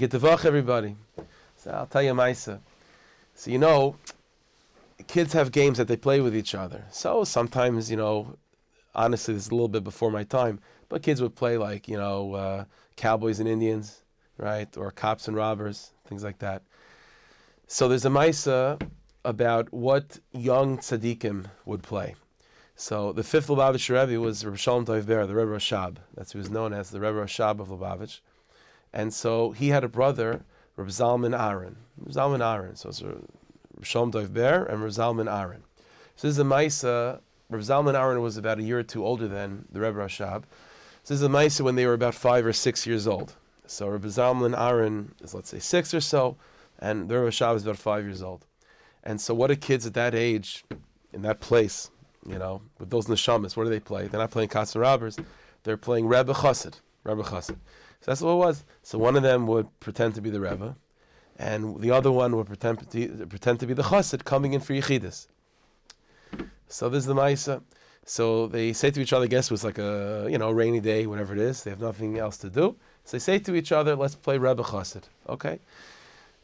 get to vach everybody. So I'll tell you mayseh. So you know, kids have games that they play with each other. So sometimes, you know, honestly, this is a little bit before my time, but kids would play like, you know, uh, cowboys and Indians, right? Or cops and robbers, things like that. So there's a mayseh about what young tzaddikim would play. So the fifth Lubavitch Rebbe was Reb Shalom Dov Ber, the Rebbe Rashab. That's who was known as the Rebbe Rashab of Lubavitch. And so he had a brother, Reb Zalman Aaron. Reb Zalman Aaron. So it's Reb Dov Ber and Reb Zalman Aaron. So this is a mayseh. Reb Zalman Aaron was about a year or two older than the Rebbe Rashab. So this is a mayseh when they were about five or six years old. So Reb Zalman Aaron is, let's say, six or so, and the Rebbe Rashab is about five years old. And so what do kids at that age, in that place, you know, with those neshamas, what do they play? They're not playing Katz and Robbers. They're playing Rebbe Chassid. Rebbe Chassid. So that's what it was. So one of them would pretend to be the Rebbe, and the other one would pretend to, pretend to be the Chassid coming in for Yechidus. So this is the mayseh. So they say to each other, I guess it was like a you know rainy day, whatever it is. They have nothing else to do. So they say to each other, let's play Rebbe Chassid. Okay.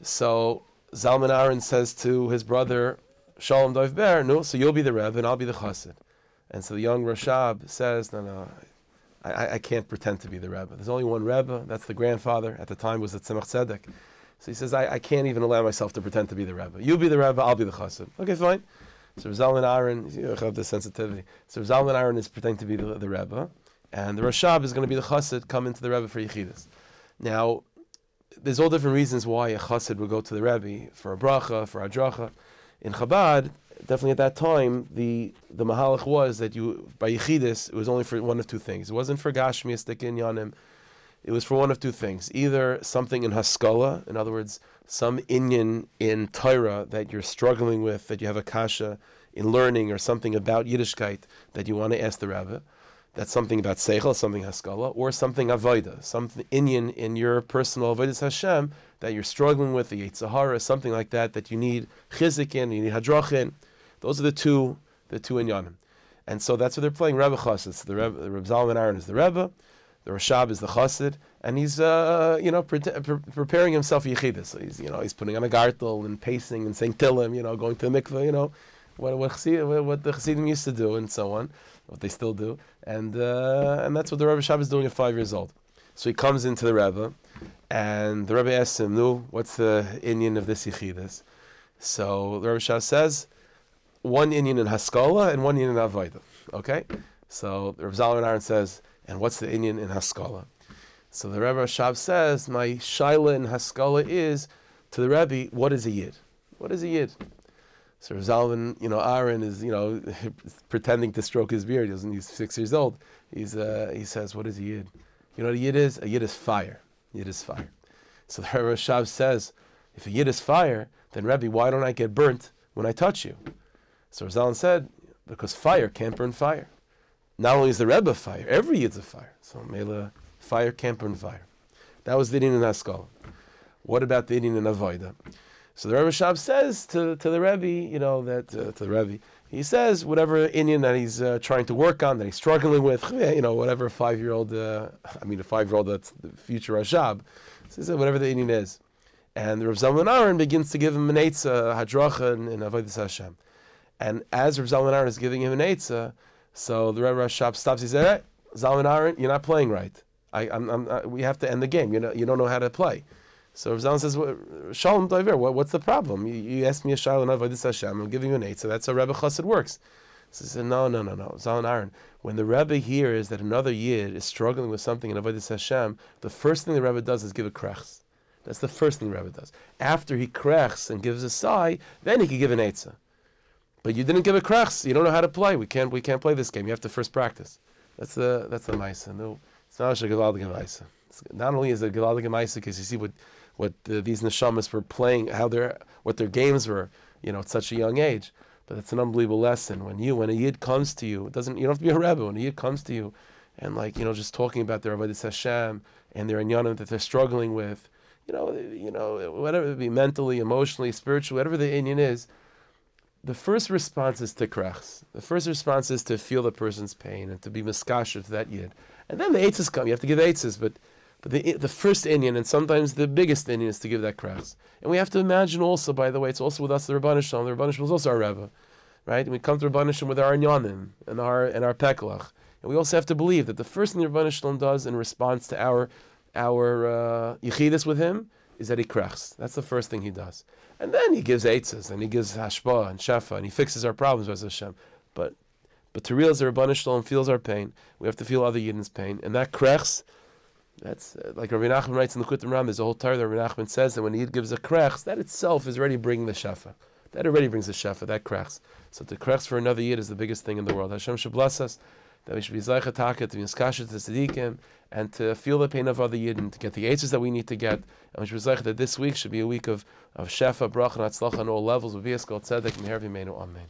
So Zalman Aaron says to his brother Shalom Dov Ber, no, so you'll be the Rebbe and I'll be the Chassid. And so the young Rashab says, no, no, I, I, can't pretend to be the Rebbe. There's only one Rebbe, that's the grandfather, at the time was the Tzemach Tzedek. So he says, I, I can't even allow myself to pretend to be the Rebbe. You be the Rebbe, I'll be the Chassid. Okay, fine. So Zalman Aaron, you have the sensitivity. So Zalman Aaron is pretending to be the, the Rebbe, and the Rashab is going to be the Chassid, come into the Rebbe for Yechidus. Now, there's all different reasons why a chassid would go to the Rebbe for a bracha, for a dracha. In Chabad, definitely at that time, the the mahalach was that you by yichidus it was only for one of two things. It wasn't for gashmias yanim. It was for one of two things: either something in haskala, in other words, some inyan in Torah that you're struggling with, that you have a kasha in learning, or something about Yiddishkeit that you want to ask the Rebbe that's something about seichel, something haskala, or something avoida, something inyan in your personal avodas Hashem that you're struggling with, the yetzer hara, something like that that you need chizuk in, you need hadrachin. Those are the two, the two inyanim. And so that's what they're playing Rebbe Chassid. the Rebbe, the Rebbe Zalman Aaron is the Rebbe, the Rashab is the Chassid, and he's uh, you know pre- pre- preparing himself yichidus. So he's you know he's putting on a gartel and pacing and saying Tillim, you know, going to the mikveh, you know what what, what the Chassidim used to do and so on, what they still do, and uh, and that's what the Rebbe Rashab is doing at five years old. So he comes into the Rebbe, and the Rebbe asks him, "Nu, what's the inyan of this yichidus?" So the Rebbe Rashab says, "One inyan in Haskalah and one inyan in Avodah." Okay, so the Rebbe Zalman Aaron says, "And what's the inyan in Haskalah?" So the Rebbe Rashab says, "My shaila in Haskalah is to the Rebbe, what is a yid? What is a yid?" So Zalman, you know, Aaron is, you know, pretending to stroke his beard. He he's six years old. He's, uh, he says, what is a yid? You know what a yid is? A yid is fire. Yid is fire. So the Rebbe says, if a yid is fire, then Rebbe, why don't I get burnt when I touch you? So Zalman said, because fire can't burn fire. Not only is the Rebbe fire, every yid's a fire. So Mela, fire can't burn fire. That was the din in Haskal. What about the din in Avoida? So the Rebbe Rashab says to, to the Rebbe, you know, that uh, to the Rebbe, he says whatever inyan that he's uh, trying to work on, that he's struggling with, you know, whatever five year old, uh, I mean, a five year old that's the future Rashab, so he said whatever the inyan is. And the Rav Zalman Aaron begins to give him an Eitzah, Hadracha, and, and Avodah Hashem. And as Rav Zalman Aaron is giving him an Eitzah, so the Rebbe Rashab stops, he hey, Zalman Aaron, you're not playing right. I, I'm, I'm, I, we have to end the game. You know, you don't know how to play. So Rav Zalman says, Shalom Doiver, what, what's the problem? You, you asked me a Shalom Avodah Hashem, I'm giving you an eight, so that's how Rebbe Chassid works. So he said, no, no, no, no, Zalman Aaron. When the Rebbe hears that another Yid is struggling with something in Avodah Hashem, the first thing the Rebbe does is give a krechs. That's the first thing the Rebbe does. After he krechs and gives a sigh, then he can give an eitzah. But you didn't give a krechs. You don't know how to play. We can't. We can't play this game. You have to first practice. That's the that's the mayseh. No, it's not a gevaldige mayseh. Not only is it a gevaldige mayseh because you see what what uh, these neshamas were playing, how their what their games were, you know, at such a young age. But it's an unbelievable lesson when you when a yid comes to you, it doesn't you don't have to be a rebbe. When a yid comes to you, and like you know, just talking about their avodas Hashem and their inyanim that they're struggling with, you know, you know, whatever it be mentally, emotionally, spiritually, whatever the inyan is. The first response is to krachs. The first response is to feel the person's pain and to be miskasher to that yid. And then the eitzes come. You have to give eitzes, but But the the first inyan and sometimes the biggest inyan is to give that krachs. And we have to imagine also, by the way, it's also with us the Ribono Shel Olam. The Ribono Shel Olam is also our Rebbe, right? And we come to Ribono Shel Olam with our Inyanim and our and our Peklach. And we also have to believe that the first thing the Ribono Shel Olam does in response to our our uh, yichidus with him is that he krachs. That's the first thing he does. And then he gives eitzes and he gives hashpa and shefa and he fixes our problems, with Hashem. But but to realize the Rabbanah feels our pain, we have to feel other Yidden's pain. And that krechs, that's uh, like Rabbi Nachman writes in the Likutei Moharan, there's a whole Torah that Rabbi Nachman says that when Yid gives a krechs, that itself is already bringing the shefa. That already brings the shefa, that krechs. So the krechs for another Yid is the biggest thing in the world. Hashem should bless us that we should be Zaycha Taka to be Niskasha to Tzadikim and to feel the pain of other Yidden, to get the answers that we need to get. And we should be that this week should be a week of, of Shefa, Bracha, and Hatzlacha on all levels. With Tzedek, Meher V'Meinu. Amen.